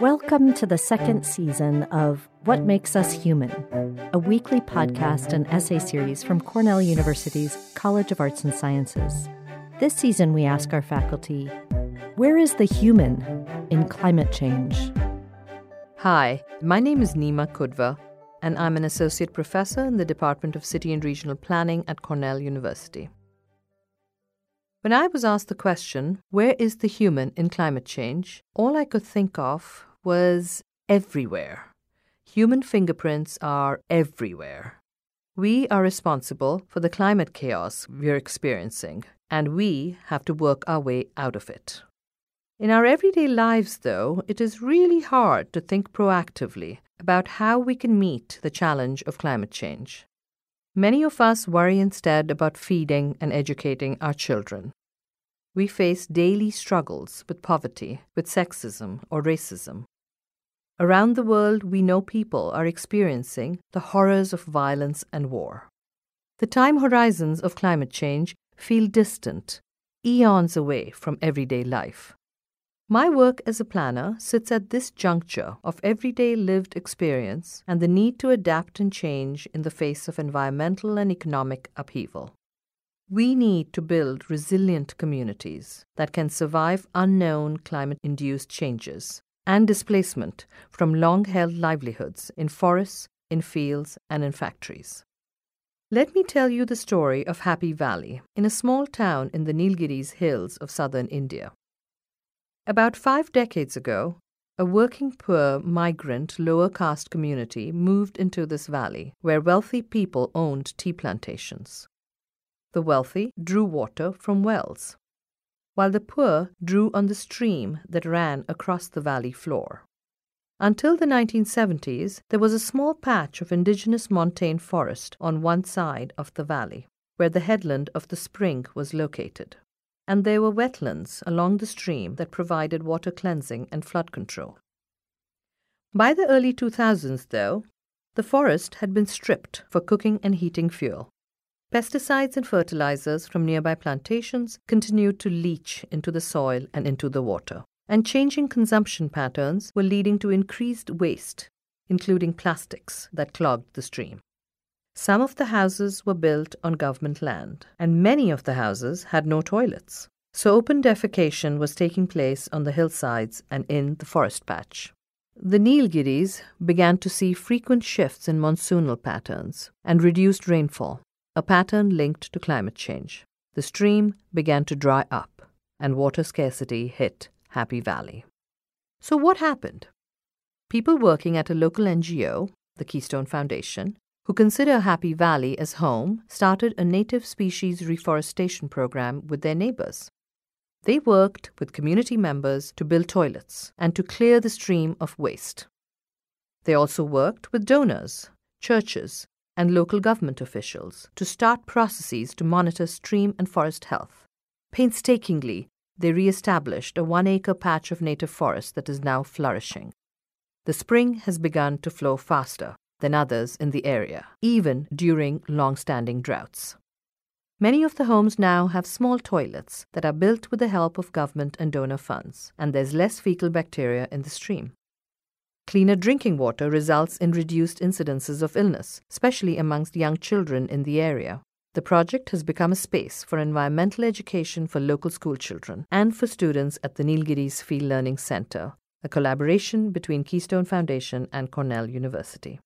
Welcome to the second season of What Makes Us Human, a weekly podcast and essay series from Cornell University's College of Arts and Sciences. This season, we ask our faculty where is the human in climate change? Hi, my name is Neema Kudva, and I'm an associate professor in the Department of City and Regional Planning at Cornell University. When I was asked the question, where is the human in climate change, all I could think of was everywhere. Human fingerprints are everywhere. We are responsible for the climate chaos we're experiencing, and we have to work our way out of it. In our everyday lives, though, it is really hard to think proactively about how we can meet the challenge of climate change. Many of us worry instead about feeding and educating our children. We face daily struggles with poverty, with sexism or racism. Around the world, we know people are experiencing the horrors of violence and war. The time horizons of climate change feel distant, eons away from everyday life. My work as a planner sits at this juncture of everyday lived experience and the need to adapt and change in the face of environmental and economic upheaval. We need to build resilient communities that can survive unknown climate induced changes and displacement from long held livelihoods in forests, in fields, and in factories. Let me tell you the story of Happy Valley in a small town in the Nilgiris hills of southern India. About five decades ago, a working poor migrant lower caste community moved into this valley where wealthy people owned tea plantations. The wealthy drew water from wells, while the poor drew on the stream that ran across the valley floor. Until the 1970s, there was a small patch of indigenous montane forest on one side of the valley, where the headland of the spring was located. And there were wetlands along the stream that provided water cleansing and flood control. By the early 2000s, though, the forest had been stripped for cooking and heating fuel. Pesticides and fertilizers from nearby plantations continued to leach into the soil and into the water. And changing consumption patterns were leading to increased waste, including plastics that clogged the stream. Some of the houses were built on government land, and many of the houses had no toilets. So open defecation was taking place on the hillsides and in the forest patch. The Nilgiris began to see frequent shifts in monsoonal patterns and reduced rainfall, a pattern linked to climate change. The stream began to dry up, and water scarcity hit Happy Valley. So, what happened? People working at a local NGO, the Keystone Foundation, who consider Happy Valley as home, started a native species reforestation program with their neighbors. They worked with community members to build toilets and to clear the stream of waste. They also worked with donors, churches, and local government officials to start processes to monitor stream and forest health. Painstakingly, they re established a one acre patch of native forest that is now flourishing. The spring has begun to flow faster than others in the area, even during long standing droughts. Many of the homes now have small toilets that are built with the help of government and donor funds, and there's less fecal bacteria in the stream. Cleaner drinking water results in reduced incidences of illness, especially amongst young children in the area. The project has become a space for environmental education for local school children and for students at the Nilgiris Field Learning Center, a collaboration between Keystone Foundation and Cornell University.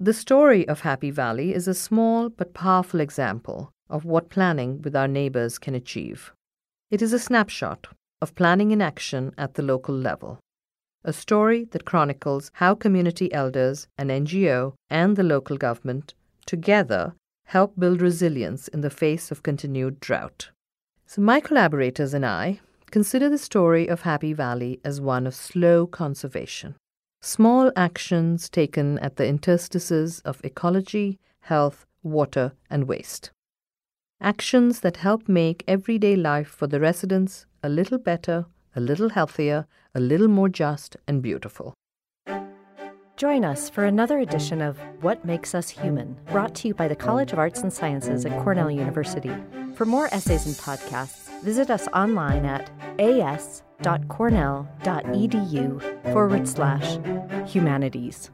The story of Happy Valley is a small but powerful example of what planning with our neighbors can achieve. It is a snapshot of planning in action at the local level a story that chronicles how community elders, an NGO, and the local government together help build resilience in the face of continued drought. So, my collaborators and I consider the story of Happy Valley as one of slow conservation. Small actions taken at the interstices of ecology, health, water, and waste. Actions that help make everyday life for the residents a little better, a little healthier, a little more just and beautiful. Join us for another edition of What Makes Us Human, brought to you by the College of Arts and Sciences at Cornell University. For more essays and podcasts, visit us online at as.cornell.edu forward slash humanities.